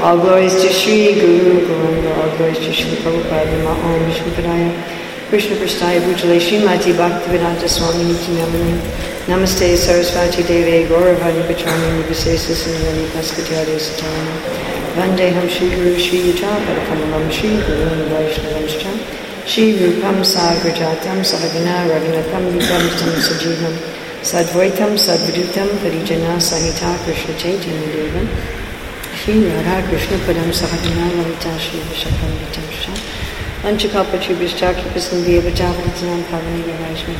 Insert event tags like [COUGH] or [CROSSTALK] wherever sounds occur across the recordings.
all glories to Sri Guru Gauranga, all glories to Sri Prabhupada, Nama Om Vishnu Padaya, Krishna Prastaya Bhutale, Srimati Bhaktivedanta Swami Niti Namani, Namaste Sarasvati Deve, Gauravani Pacharni, Nivasesa Sinani, Paskatyadi Satana, Vandeham Sri Guru Sri Yajapada Kamalam Sri Guru Vaishnavanscha, Sri Rupam Sagrajatam Sahagana Raghunatham Vidam Tam Sajivam, Sadvaitam Sadvidutam Parijana Sahita Krishna Chaitanya Devam, Signora che Shukadam Sahadinam Vitashi Vishakam Vitamsha Anchikapachi Vishakhi Pasandi Vitavitanam Pavani Viraishmi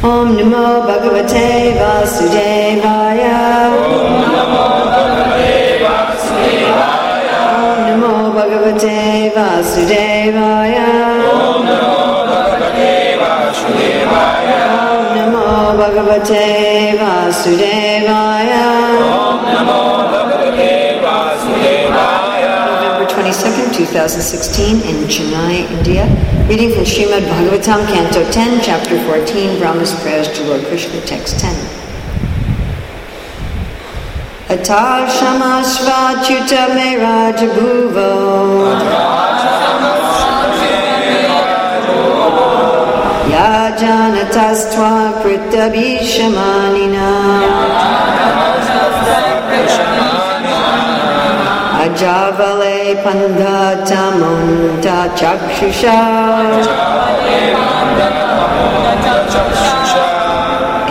Om Namo Bhagavate Vasudevaya. Om Namo Bhagavate Vasudevaya. Om Namo Bhagavate Vasudevaya. Om Namo Bhagavate Vasudevaya. Om Namo Bhagavate Vasudevaya. 2016 in Chennai, India. Reading from Srimad Bhagavatam, Canto 10, Chapter 14, Brahma's Prayers to Lord Krishna, Text 10. Atar Shamasvachuta Me Rajabhuvo जा पन्धा च मुञ्च चक्षुषा।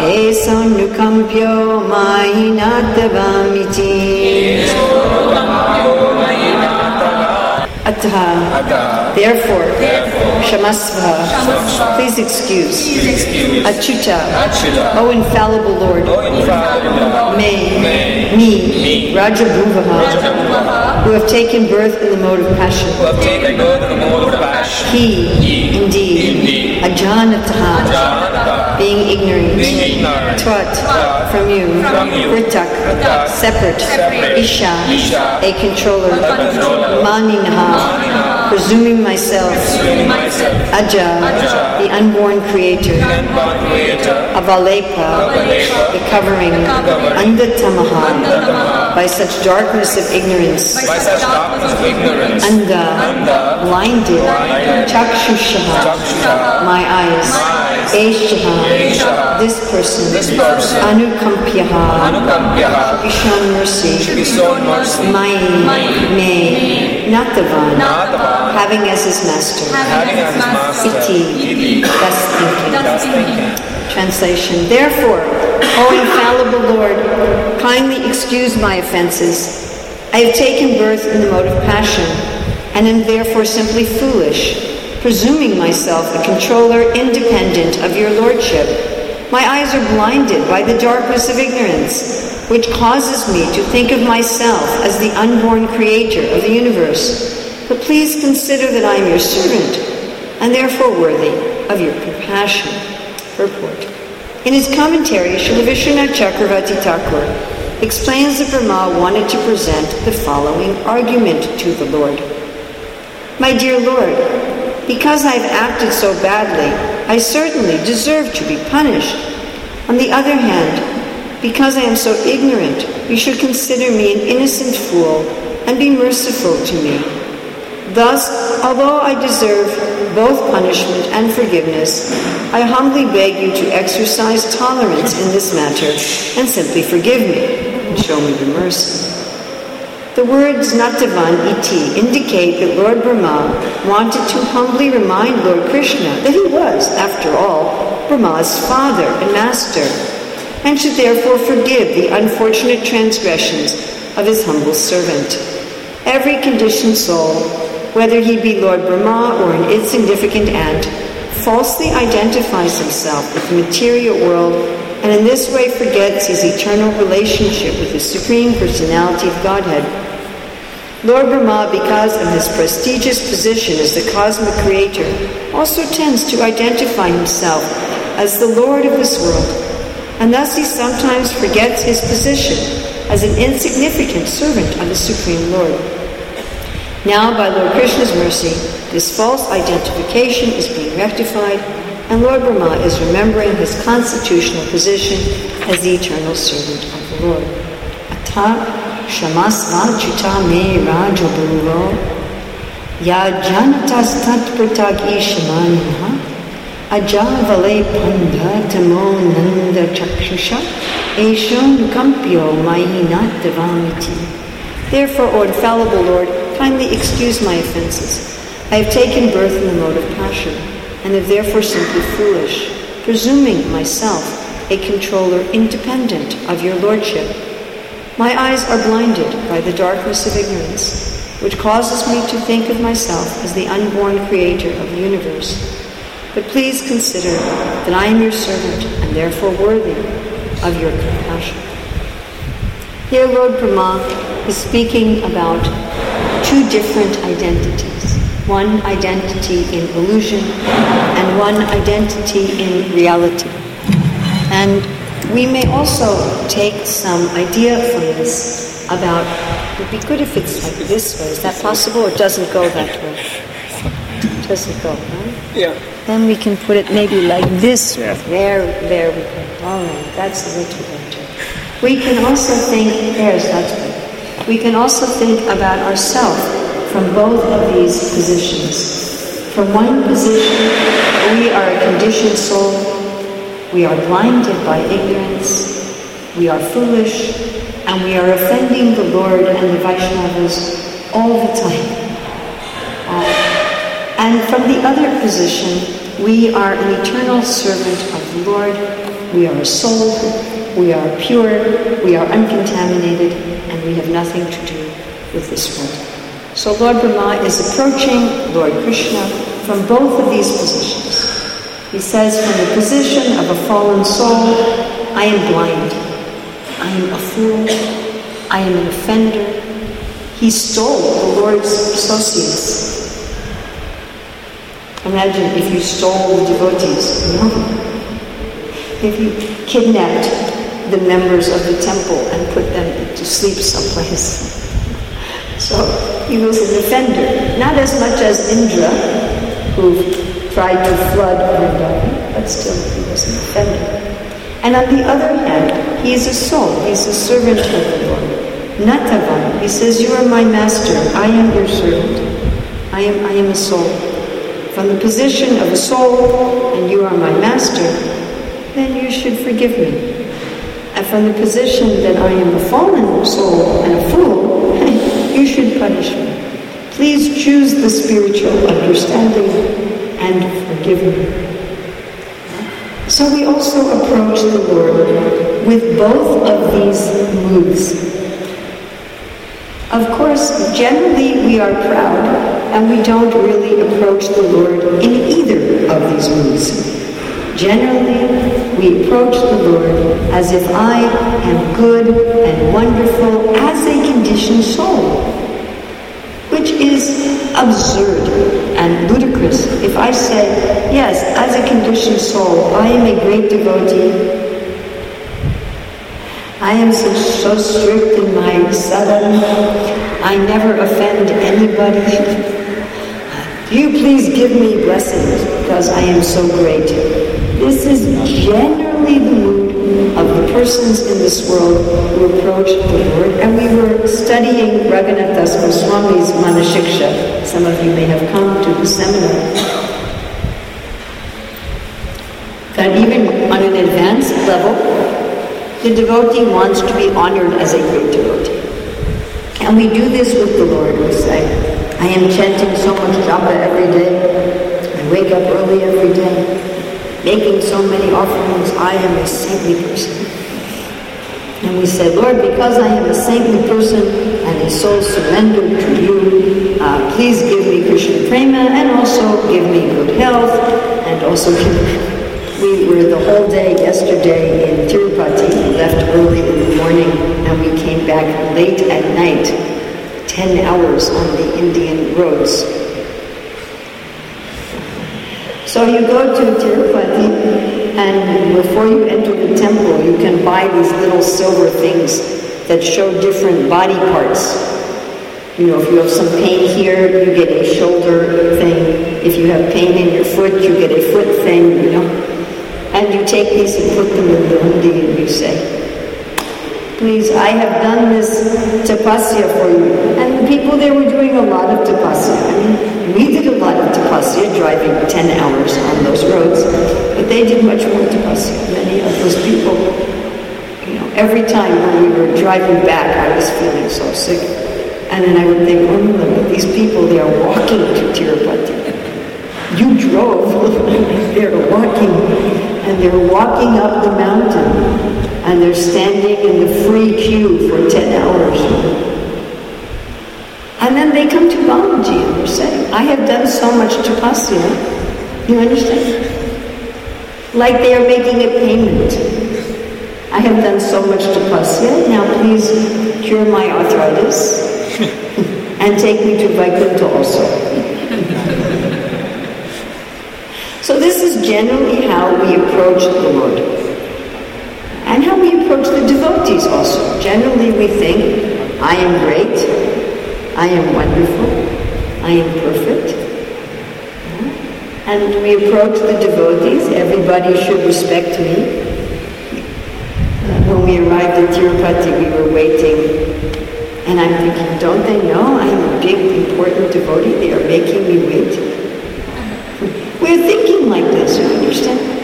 एषुखं प्यो माहि न Ataha. Therefore, Shamasva, please excuse. Achuta, O infallible Lord, may, me, Rajabhuvaha, who have taken birth in the mode of passion. He, indeed, Ajanataha, being ignorant, Twat, from you, Kritak, separate, Isha, a controller, Maninha, presuming myself, Aja, the unborn creator, Avalepa, the covering, Andatamaha, by such darkness of ignorance, Anda, blinded, Chakshushaha, my eyes, Eshaha, this person, Anukampyaha, Ishan mercy, Mai, may, Natavan, having as his master, Iti, thus thinking. Translation Therefore, O infallible Lord, kindly excuse my offenses. I have taken birth in the mode of passion, and am therefore simply foolish, presuming myself a controller independent of your lordship. My eyes are blinded by the darkness of ignorance, which causes me to think of myself as the unborn creator of the universe. But please consider that I am your servant, and therefore worthy of your compassion. Purport. In his commentary, Srila Chakravarti Thakur explains that Brahma wanted to present the following argument to the Lord. My dear Lord, because I've acted so badly, I certainly deserve to be punished. On the other hand, because I am so ignorant, you should consider me an innocent fool and be merciful to me. Thus, although I deserve both punishment and forgiveness, I humbly beg you to exercise tolerance in this matter and simply forgive me and show me your mercy. The words Natavan iti indicate that Lord Brahma wanted to humbly remind Lord Krishna that he was, after all, Brahma's father and master, and should therefore forgive the unfortunate transgressions of his humble servant. Every conditioned soul, whether he be Lord Brahma or an insignificant ant, falsely identifies himself with the material world and in this way forgets his eternal relationship with the Supreme Personality of Godhead Lord Brahma, because of his prestigious position as the cosmic creator, also tends to identify himself as the Lord of this world, and thus he sometimes forgets his position as an insignificant servant of the Supreme Lord. Now, by Lord Krishna's mercy, this false identification is being rectified, and Lord Brahma is remembering his constitutional position as the eternal servant of the Lord. Atha Shamasvachita me Rajaburo Ya Janatas Tatpratagi Shamanha Ajavale Panda Tamo Nanda Chakshusha Eshon Kampyo Mahinat Devamiti. Therefore, O infallible Lord, kindly excuse my offenses. I have taken birth in the mode of passion, and am therefore simply foolish, presuming myself a controller independent of your lordship my eyes are blinded by the darkness of ignorance, which causes me to think of myself as the unborn creator of the universe. But please consider that I am your servant and therefore worthy of your compassion. Here, Lord Brahma is speaking about two different identities one identity in illusion and one identity in reality. And we may also take some idea from this about it would be good if it's like this way. Is that possible? Or it doesn't go that way? It doesn't go, right? Yeah. Then we can put it maybe like this. Yeah. There, there we go. All right, that's a little better. We can also think, there's that's good. We can also think about ourselves from both of these positions. From one position, we are a conditioned soul we are blinded by ignorance, we are foolish, and we are offending the Lord and the Vaishnavas all the time. Uh, and from the other position, we are an eternal servant of the Lord. We are a soul, we are pure, we are uncontaminated, and we have nothing to do with this world. So Lord Brahma is approaching Lord Krishna from both of these positions. He says, From the position of a fallen soul, I am blind. I am a fool. I am an offender. He stole the Lord's associates. Imagine if you stole the devotees, know? If you kidnapped the members of the temple and put them to sleep someplace. So he was an offender, not as much as Indra, who tried to flood Vrindavan, but still he was an offender. And on the other hand, he is a soul, he's a servant of the Lord. Natavan, he says, You are my master, I am your servant. I am, I am a soul. From the position of a soul, and you are my master, then you should forgive me. And from the position that I am a fallen soul and a fool, [LAUGHS] you should punish me. Please choose the spiritual understanding and forgiven. So we also approach the Lord with both of these moods. Of course, generally we are proud and we don't really approach the Lord in either of these moods. Generally, we approach the Lord as if I am good and wonderful as a conditioned soul, which is absurd and ludicrous if I say, yes, as a conditioned soul, I am a great devotee. I am so, so strict in my sadhana. I never offend anybody. [LAUGHS] You please give me blessings because I am so great? This is generally the mood of the persons in this world who approach the Lord. And we were studying Raghunath Das Goswami's Manashiksha some of you may have come to the seminar, that even on an advanced level, the devotee wants to be honored as a great devotee. And we do this with the Lord. We say, I am chanting so much japa every day. I wake up early every day, making so many offerings. I am a saintly person. And we say, Lord, because I am a saintly person and a soul surrendered to you, uh, please give me Krishna Prema and also give me good health and also give me we were the whole day yesterday in Tirupati. We left early in the morning and we came back late at night, 10 hours on the Indian roads. So you go to Tirupati, and before you enter the temple, you can buy these little silver things that show different body parts. You know, if you have some pain here, you get a shoulder thing. If you have pain in your foot, you get a foot thing, you know. And you take these and put them in the hundi and you say, please, I have done this tapasya for you. And the people there were doing a lot of tapasya. I mean, we did a lot of tapasya, driving 10 hours on those roads, but they did much more tapasya. Many of those people, you know, every time when we were driving back, I was feeling so sick. And then I would think, oh no, these people, they are walking to Tirupati. You drove, [LAUGHS] they're walking, and they're walking up the mountain and they're standing in the free queue for 10 hours. And then they come to Balaji and they're I have done so much tapasya. You understand? Like they are making a payment. I have done so much tapasya, now please cure my arthritis [LAUGHS] and take me to Vaikuntha also. [LAUGHS] so this is generally how we approach the Lord how we approach the devotees also. Generally, we think, I am great, I am wonderful, I am perfect. And we approach the devotees, everybody should respect me. Uh, when we arrived in Tirupati, we were waiting, and I'm thinking, don't they know I'm a big, important devotee? They are making me wait. [LAUGHS] We're thinking like this, you understand?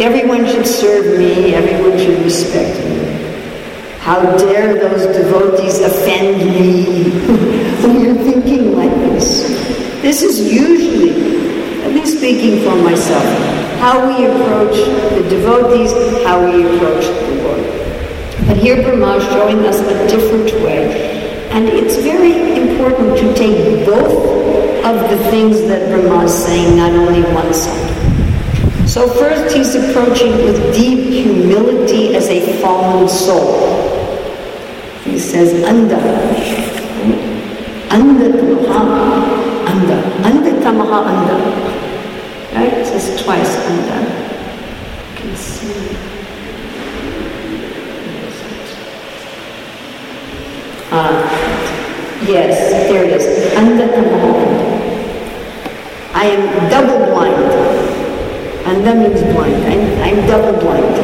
Everyone should serve me, everyone should respect me. How dare those devotees offend me [LAUGHS] when you're thinking like this? This is usually, at least speaking for myself, how we approach the devotees, how we approach the Lord. But here Brahma is showing us a different way. And it's very important to take both of the things that Brahma is saying, not only one side. So first he's approaching with deep humility as a fallen soul. He says, Anda. Anda tamaha anda. Anda tamaha anda. Right? It says twice anda. You can see. Ah, yes, there it is. Anda tamaha I am double blind. Anda means blind. I'm, I'm double blind.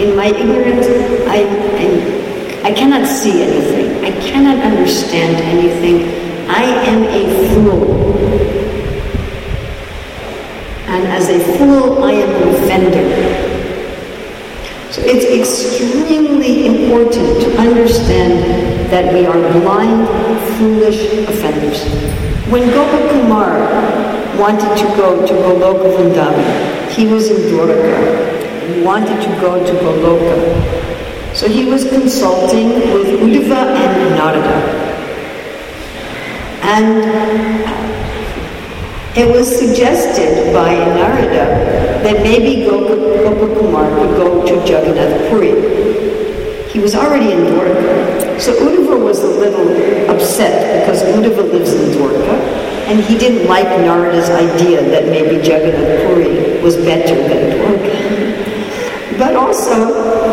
In my ignorance, I, I, I cannot see anything. I cannot understand anything. I am a fool. And as a fool, I am an offender. So it's extremely important to understand that we are blind, foolish offenders. When Gopakumar wanted to go to Goloka Vrindavan, he was in Dwarka. He wanted to go to Goloka. So he was consulting with Uddhava and Narada. And it was suggested by Narada that maybe Gopakumar would go to Jagannath Puri. He was already in Dwarka. So Uddhava was a little upset because Uddhava lives in Dwarka and he didn't like Narada's idea that maybe Jagannath Puri was better than Dwarka. But also,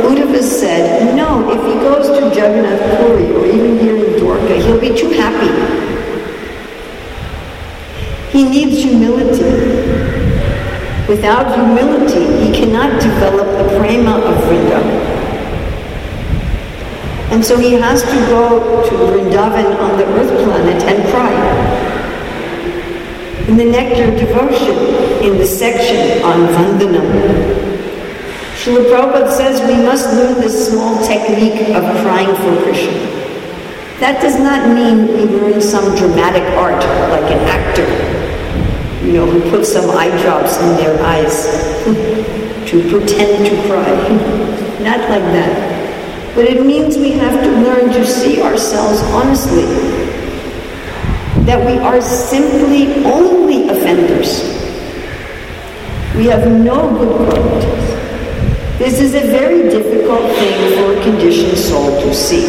Uddhava said, no, if he goes to Jagannath Puri or even here in Dwarka, he'll be too happy. He needs humility. Without humility, he cannot develop the prema of Vrindavan. And so he has to go to Vrindavan on the earth planet and cry in the Nectar Devotion, in the section on Vandanam. Srila Prabhupada says we must learn this small technique of crying for Krishna. That does not mean we learn some dramatic art like an actor, you know, who puts some eye drops in their eyes [LAUGHS] to pretend to cry. [LAUGHS] not like that. But it means we have to learn to see ourselves honestly that we are simply only offenders. We have no good qualities. This is a very difficult thing for a conditioned soul to see.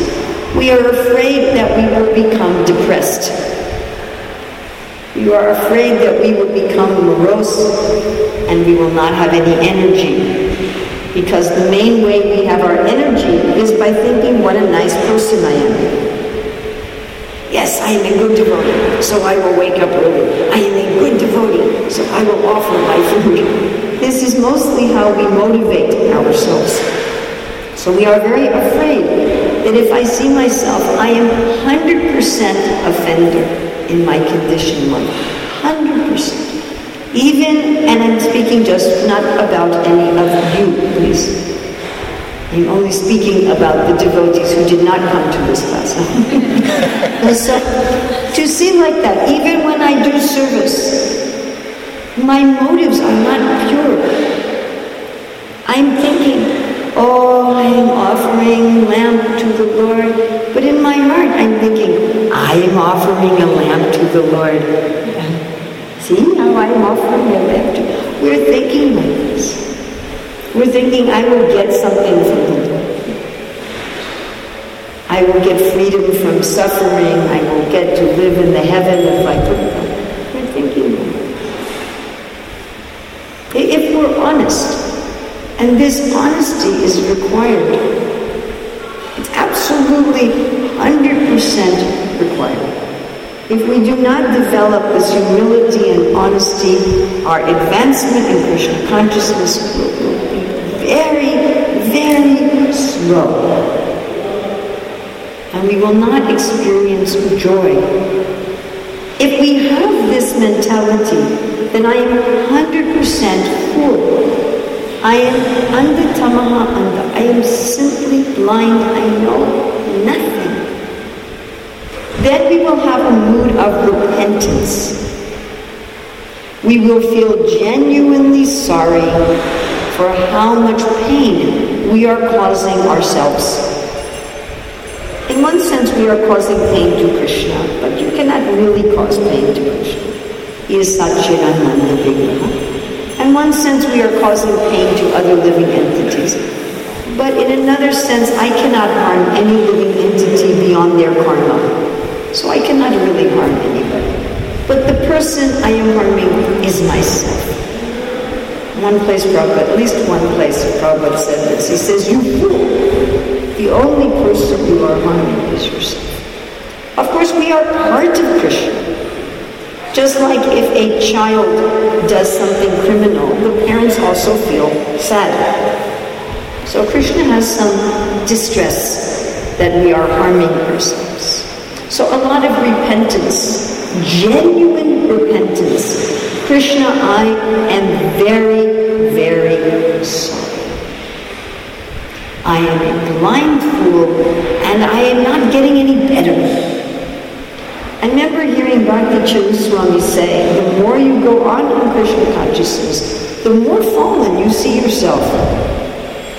We are afraid that we will become depressed. We are afraid that we will become morose and we will not have any energy. Because the main way we have our energy is by thinking what a nice person I am. Yes, I am a good devotee, so I will wake up early. I am a good devotee, so I will offer my food. This is mostly how we motivate ourselves. So we are very afraid that if I see myself, I am 100% offender in my conditioned life. 100%. Even, and I'm speaking just not about any of you, please. I'm only speaking about the devotees who did not come to this class. [LAUGHS] so, to see like that, even when I do service, my motives are not pure. I'm thinking, oh, I am offering lamp to the Lord. But in my heart, I'm thinking, I am offering a lamp to the Lord. See how I am offering a lamp We're thinking like this. We're thinking, I will get something from the Lord. I will get freedom from suffering. I will get to live in the heaven of Vaikuntha. We're thinking If we're honest, and this honesty is required, it's absolutely 100% required. If we do not develop this humility and honesty, our advancement in Krishna consciousness will, be very, very slow. And we will not experience joy. If we have this mentality, then I am 100% full. I am anda tamaha anda. I am simply blind. I know nothing. Then we will have a mood of repentance. We will feel genuinely sorry for how much pain we are causing ourselves. In one sense, we are causing pain to Krishna, but you cannot really cause pain to Krishna. He is Satchidananda Vigraha. In one sense, we are causing pain to other living entities. But in another sense, I cannot harm any living entity beyond their karma. So I cannot really harm anybody. But the person I am harming is myself. One place Prabhupada, at least one place Prabhupada said this. He says, you fool, the only person you are harming is yourself. Of course, we are part of Krishna. Just like if a child does something criminal, the parents also feel sad. So Krishna has some distress that we are harming ourselves. So a lot of repentance, genuine repentance, Krishna, I am very, very sorry. I am a blind fool and I am not getting any better. I remember hearing Bhakti Swami say, the more you go on in Krishna consciousness, the more fallen you see yourself.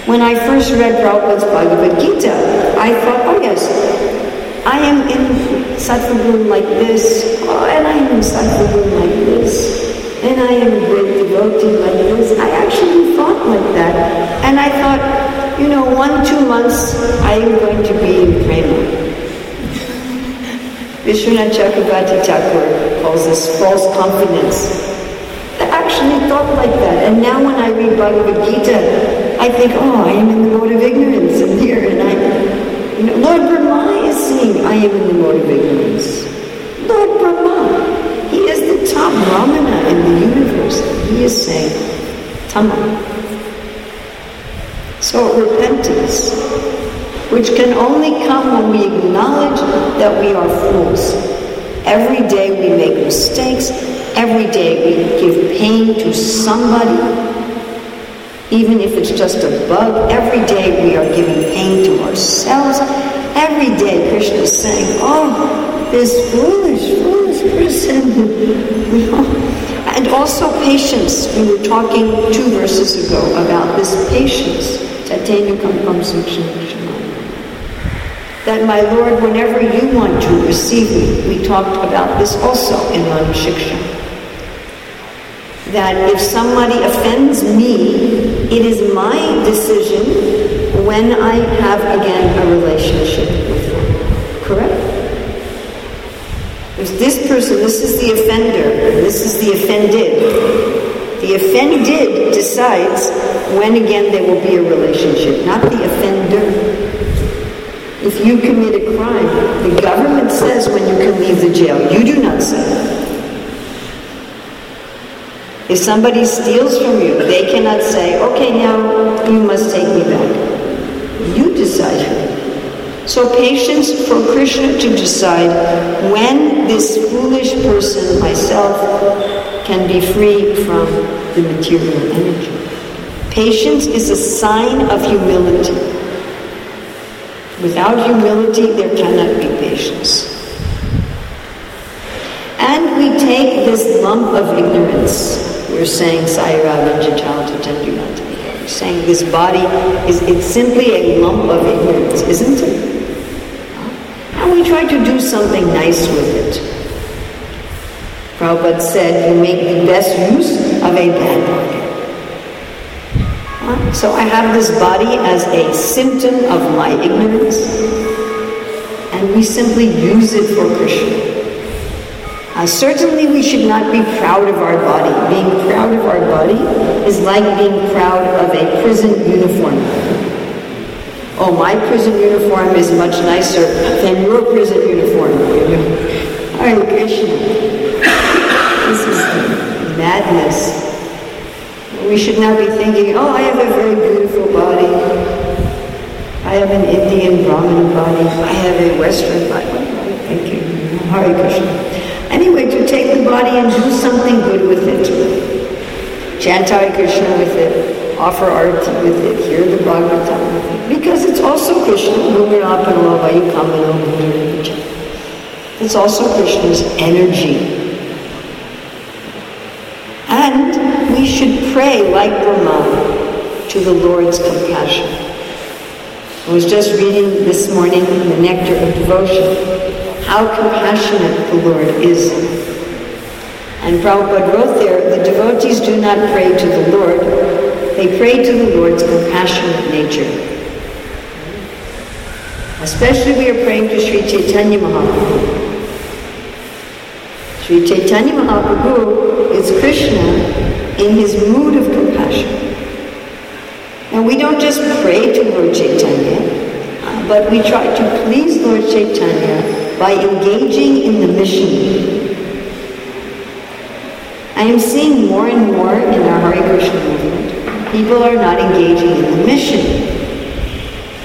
When I first read Prabhupada's Bhagavad Gita, I thought, oh yes, I am in Sattva like this, oh, and I am in Sattva like this and I am great devotee like this. I actually thought like that. And I thought, you know, one, two months I am going to be in prema. [LAUGHS] Vishwanath Chakravarti Thakur calls this false confidence. I actually thought like that. And now when I read Bhagavad Gita, I think, oh, I am in the mode of ignorance in here. And I, you know, Lord Brahma is saying, I am in the mode of ignorance. Lord Brahma, he is the top Brahmana in the universe. He is saying, Tama. So repentance, which can only come when we acknowledge that we are fools. Every day we make mistakes. Every day we give pain to somebody. Even if it's just a bug, every day we are giving pain to ourselves. Every day Krishna is saying, oh, this foolish, foolish person. [LAUGHS] and also patience. We were talking two verses ago about this patience. That my Lord, whenever you want to receive me, we talked about this also in Manushiksha. That if somebody offends me, it is my decision when I have again a relationship with them. Correct? If this person, this is the offender, this is the offended. The offended decides when again there will be a relationship, not the offender. If you commit a crime, the government says when you can leave the jail. You do not say. If somebody steals from you, they cannot say, okay, now you must take me back. Decide so patience for Krishna to decide when this foolish person, myself, can be free from the material energy. Patience is a sign of humility. Without humility, there cannot be patience. And we take this lump of ignorance. We're saying Sayara We're saying this body is it's simply a lump of ignorance, isn't it? And we try to do something nice with it. Prabhupada said, you make the best use of a bad body. So I have this body as a symptom of my ignorance, and we simply use it for Krishna. Uh, certainly we should not be proud of our body. Being proud of our body is like being proud of a prison uniform oh, my prison uniform is much nicer than your prison uniform. Hare Krishna. This is madness. We should not be thinking, oh, I have a very beautiful body. I have an Indian Brahmin body. I have a Western body. Thank you. Hare Krishna. Anyway, to take the body and do something good with it. Chant Hare Krishna with it offer arati with it, hear the Bhagavatam with it, because it's also Krishna. It's also Krishna's energy. And we should pray like Brahma to the Lord's compassion. I was just reading this morning the Nectar of Devotion how compassionate the Lord is. And Prabhupada wrote there, the devotees do not pray to the Lord, they pray to the Lord's compassionate nature. Especially we are praying to Sri Chaitanya Mahaprabhu. Sri Chaitanya Mahaprabhu is Krishna in his mood of compassion. And we don't just pray to Lord Chaitanya, but we try to please Lord Chaitanya by engaging in the mission. I am seeing more and more in our Hare Krishna movement people are not engaging in the mission.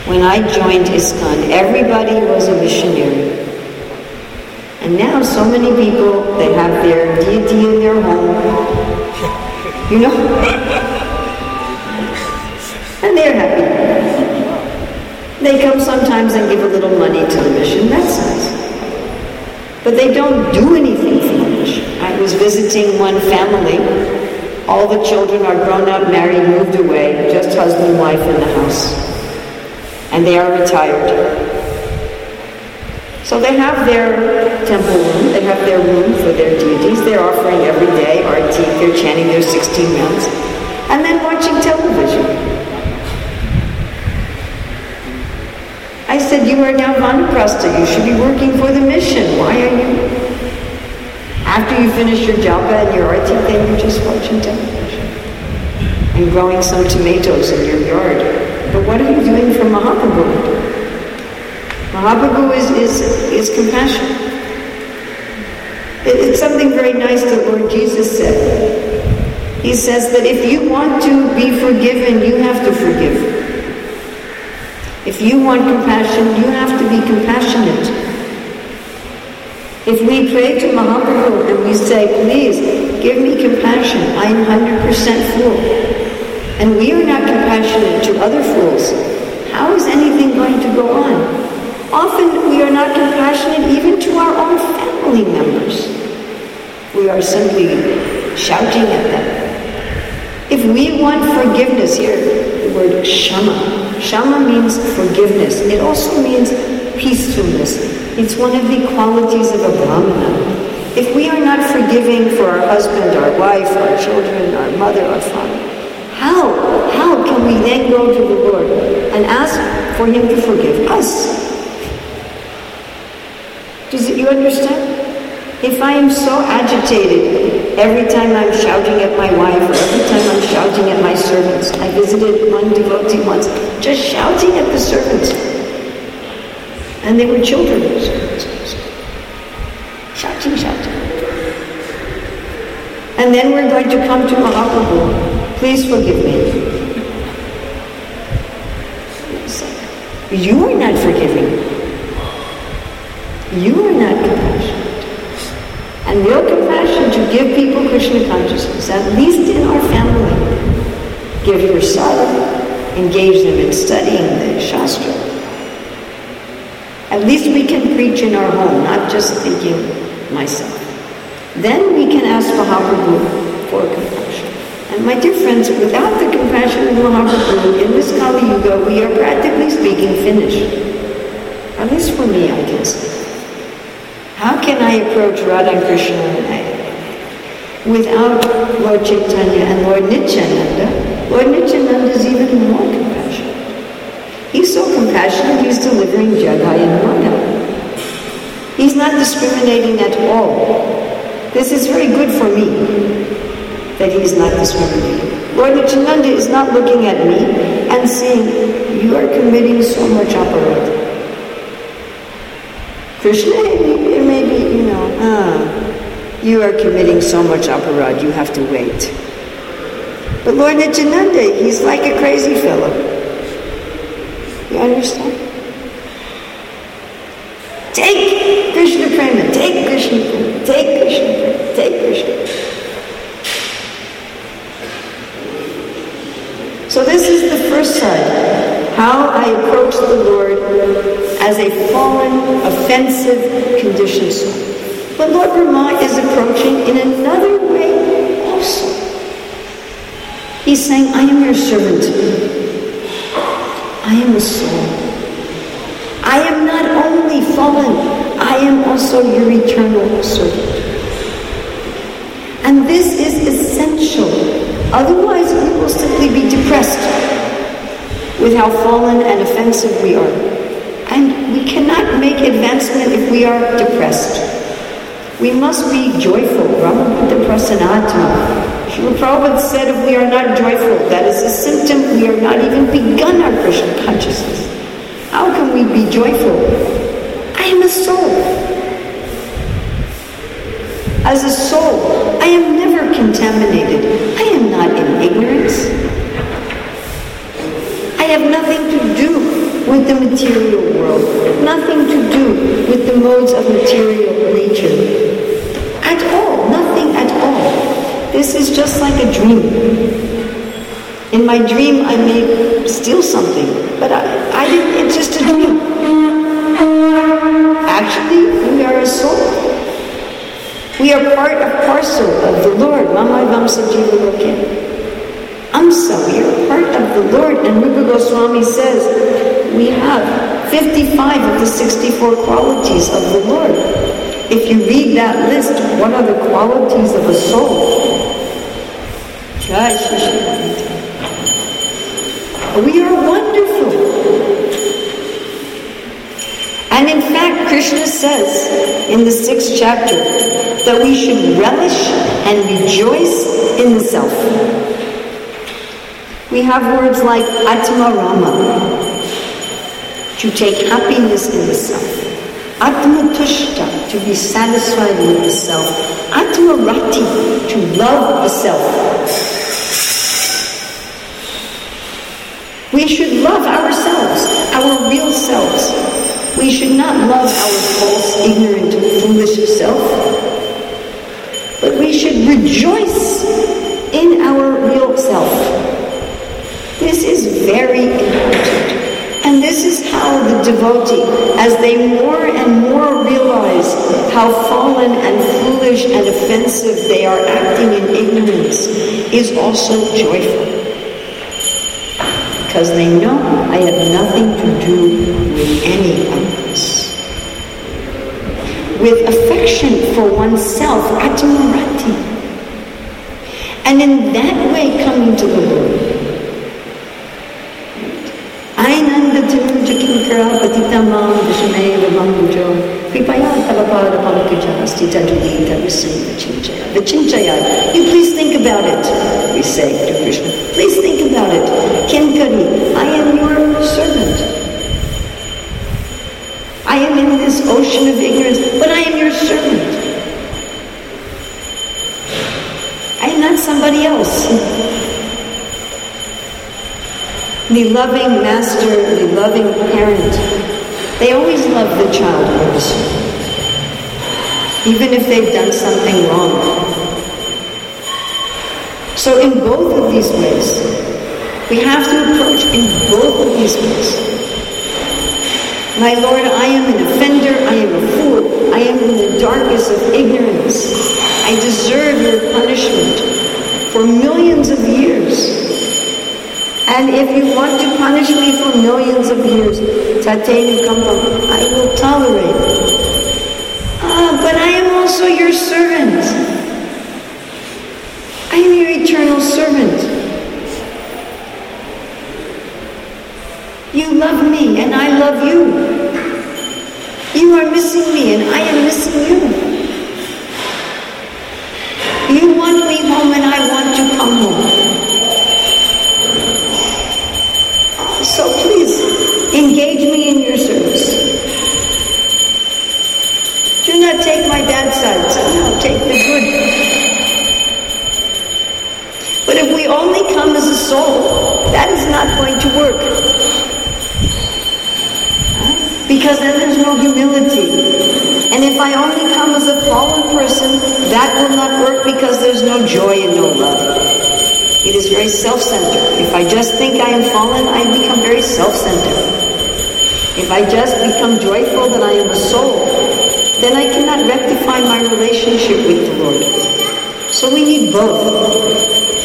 When I joined ISKCON, everybody was a missionary. And now so many people, they have their deity in their home. You know? and they're happy. They come sometimes and give a little money to the mission. That's nice. But they don't do anything for the. I was visiting one family all the children are grown up, married, moved away, just husband and wife in the house. And they are retired. So they have their temple room, they have their room for their deities. They're offering every day arati, they're chanting their 16 rounds, and then watching television. I said, You are now Vanaprastha, you should be working for the mission. Why are you after you finish your japa and your arati, then you're just watching television and growing some tomatoes in your yard. But what are you doing for Mahaprabhu? Mahaprabhu is, is, is compassion. It, it's something very nice that Lord Jesus said. He says that if you want to be forgiven, you have to forgive. If you want compassion, you have to be compassionate. If we pray to Mahaprabhu and we say, please, give me compassion, I am 100% fool, and we are not compassionate to other fools, how is anything going to go on? Often we are not compassionate even to our own family members. We are simply shouting at them. If we want forgiveness, here, word shama. Shama means forgiveness. It also means peacefulness. It's one of the qualities of a Brahmana. If we are not forgiving for our husband, our wife, our children, our mother, our father, how? How can we then go to the Lord and ask for Him to forgive us? Does it, you understand? If I am so agitated every time I'm shouting at my wife or every shouting at my servants, I visited one devotee once, just shouting at the servants. And they were children. Shouting, shouting. And then we're going to come to Mahaprabhu. Please forgive me. You are not forgiving. You are not compassionate. And real compassion to give people Krishna consciousness, at least in our family. Give your son, engage them in studying the Shastra. At least we can preach in our home, not just thinking myself. Then we can ask Mahaprabhu for compassion. And my dear friends, without the compassion of Mahaprabhu, in this Kali Yuga, we are practically speaking finished. At least for me, I can say. How can I approach Radha Krishna without Lord Chaitanya and Lord Nityananda? Lord Nityananda is even more compassionate. He's so compassionate, he's delivering Jagai. He's not discriminating at all. This is very good for me that he is not discriminating. Lord Nityananda is not looking at me and saying, you are committing so much aparadha. Krishna, it may be, you know, ah, you are committing so much aparad, you have to wait. But Lord Nityananda, he's like a crazy fellow. You understand? Take Krishna Prema, take Krishna Prema, take Krishna Prema, take Krishna So this is the first side, how I approach the Lord as a fallen, offensive, conditioned soul. But Lord Brahma is approaching in another way also. He's saying, I am your servant. I am a soul. I am not only fallen, I am also your eternal servant. And this is essential Otherwise, we will simply be depressed with how fallen and offensive we are. And we cannot make advancement if we are depressed. We must be joyful. Brahmabhuta prasanatma. Srila Prabhupada said if we are not joyful, that is a symptom we are not even begun our Krishna consciousness. How can we be joyful? I am a soul. As a soul, I am never contaminated. I am not in ignorance. I have nothing to do with the material world, nothing to do with the modes of material nature. At all, nothing at all. This is just like a dream. In my dream, I may steal something, but I, I didn't, it's just a dream. Actually, we are a soul. We are part of parcel of the Lord. Mama Vamsa Jiva Loke. Amsa, we are part of the Lord. And Rupa Goswami says we have 55 of the 64 qualities of the Lord. If you read that list, what are the qualities of a soul? We are wonderful. And in fact, Krishna says in the sixth chapter that we should relish and rejoice in the self. We have words like Atma Rama, to take happiness in the self. Atma Tushta, to be satisfied with the self. Atma Rati, to love the self. We should love ourselves, our real selves. We should not love our false, ignorant, foolish self, but we should rejoice in our real self. This is very. And this is how the devotee, as they more and more realize how fallen and foolish and offensive they are acting in ignorance, is also joyful because they know I have nothing to do with any of this. With affection for oneself, atmarati. And in that way coming to the Lord. Vichinchaya. You please think about it, we say to Krishna. Please think about it. Kinkari, I am your servant. I am in this ocean of ignorance, but I am your servant. I am not somebody else. The loving master, the loving parent, they always love the child even if they've done something wrong. So in both of these ways, we have to approach in both of these ways. My Lord, I am an offender, I am a fool, I am in the darkness of ignorance. I deserve your punishment for millions of years. And if you want to punish me for millions of years, Kampam, I will tolerate. Ah, but I am also your servant. I am your eternal servant. You love me and I love you. You are missing me and I am missing. You want me home and I want to come home. So please, engage me in your service. Do not take my bad sides. No, take the good. But if we only come as a soul, that is not going to work. Because then there's no humility. And if I only come as a fallen person, that will not work because there's no joy and no love. It is very self-centered. If I just think I am fallen, I become very self-centered. If I just become joyful that I am a soul, then I cannot rectify my relationship with the Lord. So we need both.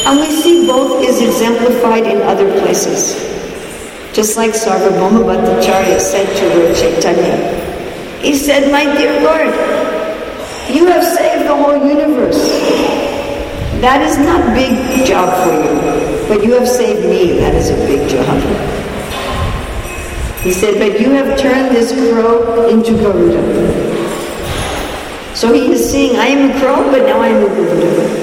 And we see both is exemplified in other places. Just like Sarvabhauma Bhattacharya said to Lord Chaitanya. He said, My dear Lord, you have saved the whole universe. That is not big job for you, but you have saved me. That is a big job. He said, but you have turned this crow into Garuda. So he is seeing, I am a crow, but now I am a Garuda.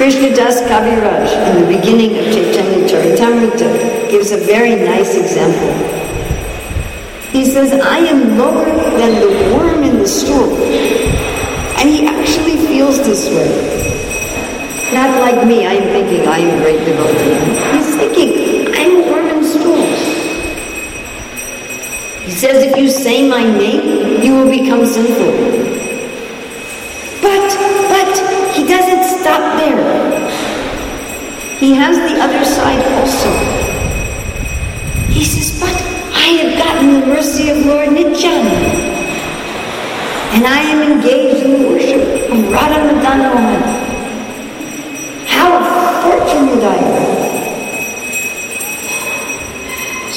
Krishna Das Kaviraj, in the beginning of Chaitanya Charitamrita, gives a very nice example. He says, I am lower than the worm in the stool. And he actually feels this way. Not like me, I'm thinking I am a great devotee. He's thinking, I'm a worm in stools. He says, if you say my name, you will become sinful. He has the other side also. He says, but I have gotten the mercy of Lord Nityananda. And I am engaged in the worship of Radha Madan Mohan. How fortunate I am!"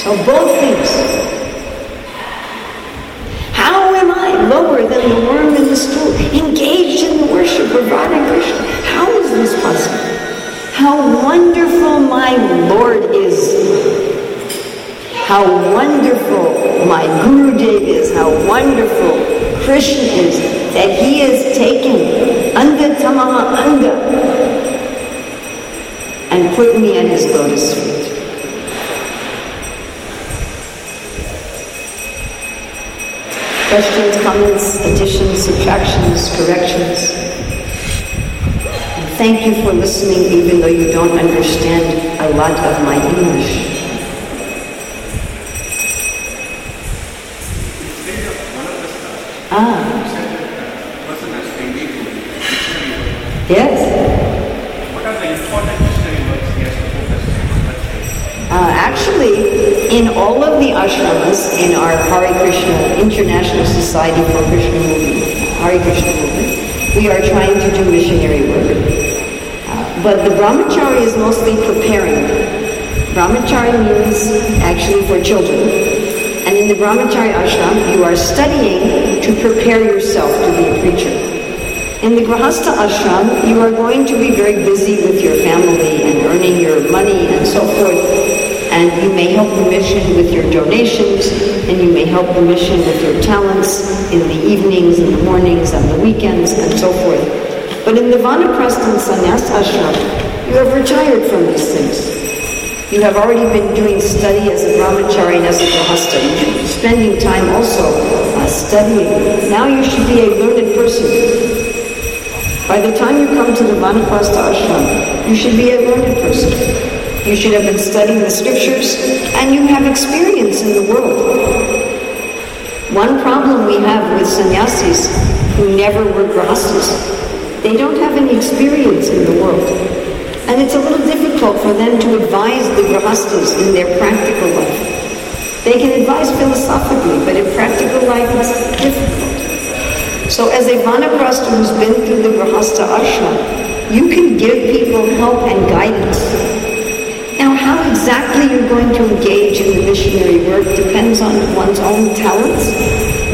So both things. How am I lower than the worm in the stool, engaged in the worship of Radha Krishna? How is this possible? How wonderful my Lord is. How wonderful my Guru Dev is. How wonderful Krishna is that he has taken Anga Tamaha Anga and put me at his lotus feet. Questions, comments, additions, subtractions, corrections. Thank you for listening even though you don't understand a lot of my English. Ah. Yes. Uh, actually, in all of the ashramas in our Hare Krishna International Society for Krishna Movement, Hare Krishna Movement, we are trying to do missionary work. But the brahmachari is mostly preparing. Brahmachari means actually for children. And in the brahmachari ashram, you are studying to prepare yourself to be a preacher. In the Grahastha ashram, you are going to be very busy with your family and earning your money and so forth. and you may help the mission with your donations, and you may help the mission with your talents in the evenings, in the mornings, and the weekends, and so forth. But in the Vanaprastha and ashram, you have retired from these things. You have already been doing study as a brahmachari and as a grahasta. You spending time also uh, studying. Now you should be a learned person. By the time you come to the Vanaprastha ashram, you should be a learned person. You should have been studying the scriptures and you have experience in the world. One problem we have with sannyasis who never were grahastas, they don't have any experience in the world. And it's a little difficult for them to advise the grahastas in their practical life. They can advise philosophically, but in practical life it's difficult. So as a vanaprastha who's been through the grahasta ashram, you can give people help and guidance. Now how exactly you're going to engage in the missionary work depends on one's own talents,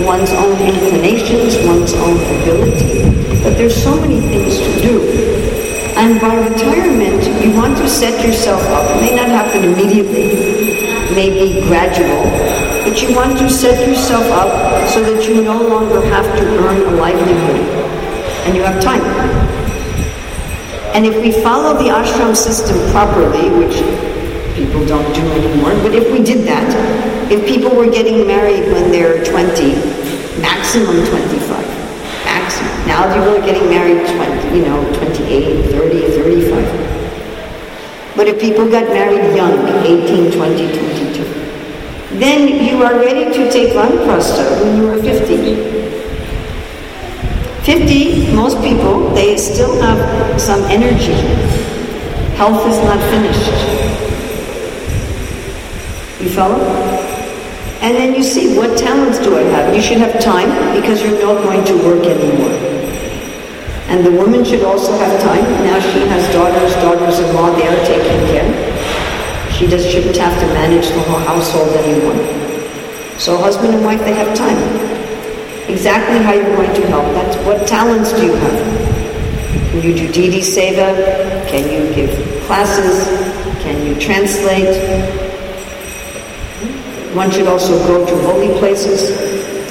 one's own inclinations, one's own ability. But there's so many things to do. And by retirement, you want to set yourself up. It may not happen immediately, maybe gradual, but you want to set yourself up so that you no longer have to earn a livelihood and you have time. And if we follow the ashram system properly, which people don't do anymore, but if we did that, if people were getting married when they're 20, maximum 25, now people are getting married 20, you know, 28, 30, 35. But if people got married young, 18, 20, 22, then you are ready to take vanaprastha when you are 50. 50, most people, they still have some energy. Health is not finished. You follow? And then you see, what talents do I have? You should have time because you're not going to work anymore. And the woman should also have time. Now she has daughters, daughters-in-law, they are taking care. She does, shouldn't have to manage the whole household anymore. So husband and wife, they have time. Exactly how you're going to help. That's what talents do you have? Can you do Deity Seva? Can you give classes? Can you translate? One should also go to holy places.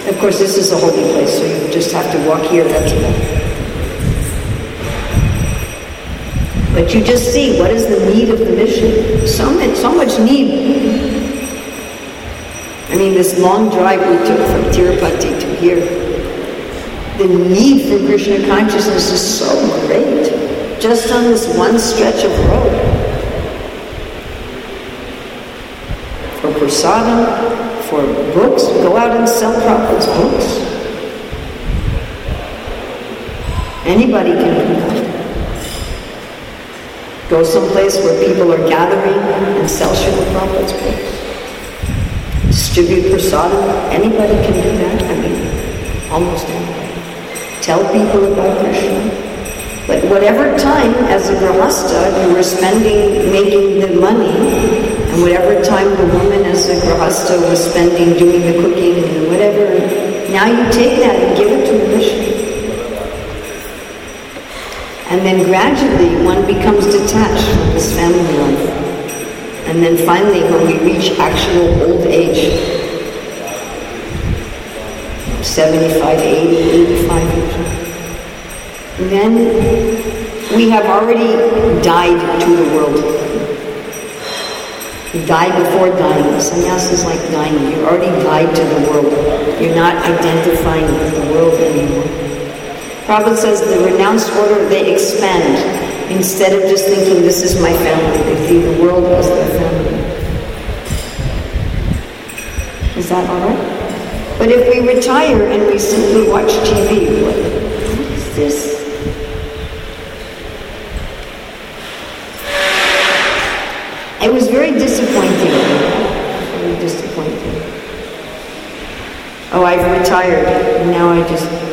Of course, this is a holy place, so you just have to walk here, that's enough. But you just see what is the need of the mission. So much, so much need. I mean, this long drive we took from Tirupati to here, the need for Krishna consciousness is so great, just on this one stretch of road. For prasadam, for books. Go out and sell Prabhupada's books. Anybody can do that. Go someplace where people are gathering and sell Srila Prabhupada's books. Distribute prasadam. Anybody can do that. I mean, almost anybody. Tell people about Krishna. But whatever time as a grahasta you were spending making the money, and whatever time the woman as a grahasta was spending doing the cooking and whatever, now you take that and give it to the mission. And then gradually one becomes detached from this family life. And then finally when we reach actual old age, 75, 80, 85 years old, then we have already died to the world. You die before dying. Sannyas is like dying. You already died to the world. You're not identifying with the world anymore. Prabhupada says the renounced order, they expand. Instead of just thinking, this is my family, they see the world as their family. Is that all right? But if we retire and we simply watch TV, what is this? It was very disappointing. Very disappointing. Oh, I've retired. Now I just,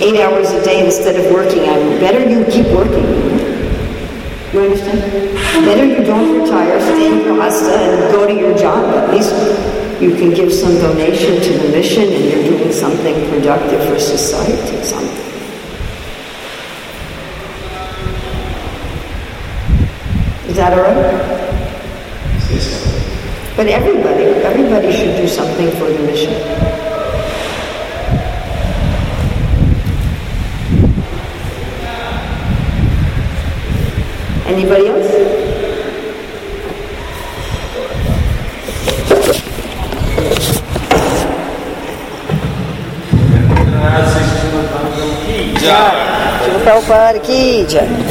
eight hours a day instead of working. I'm better you keep working. You understand? Better you don't retire, stay in Grahasta and go to your job. At least you can give some donation to the mission and you're doing something productive for society, something. Is that all right? Yes. But everybody, everybody should do something for the mission. Anybody else? Prabhupada ki jai.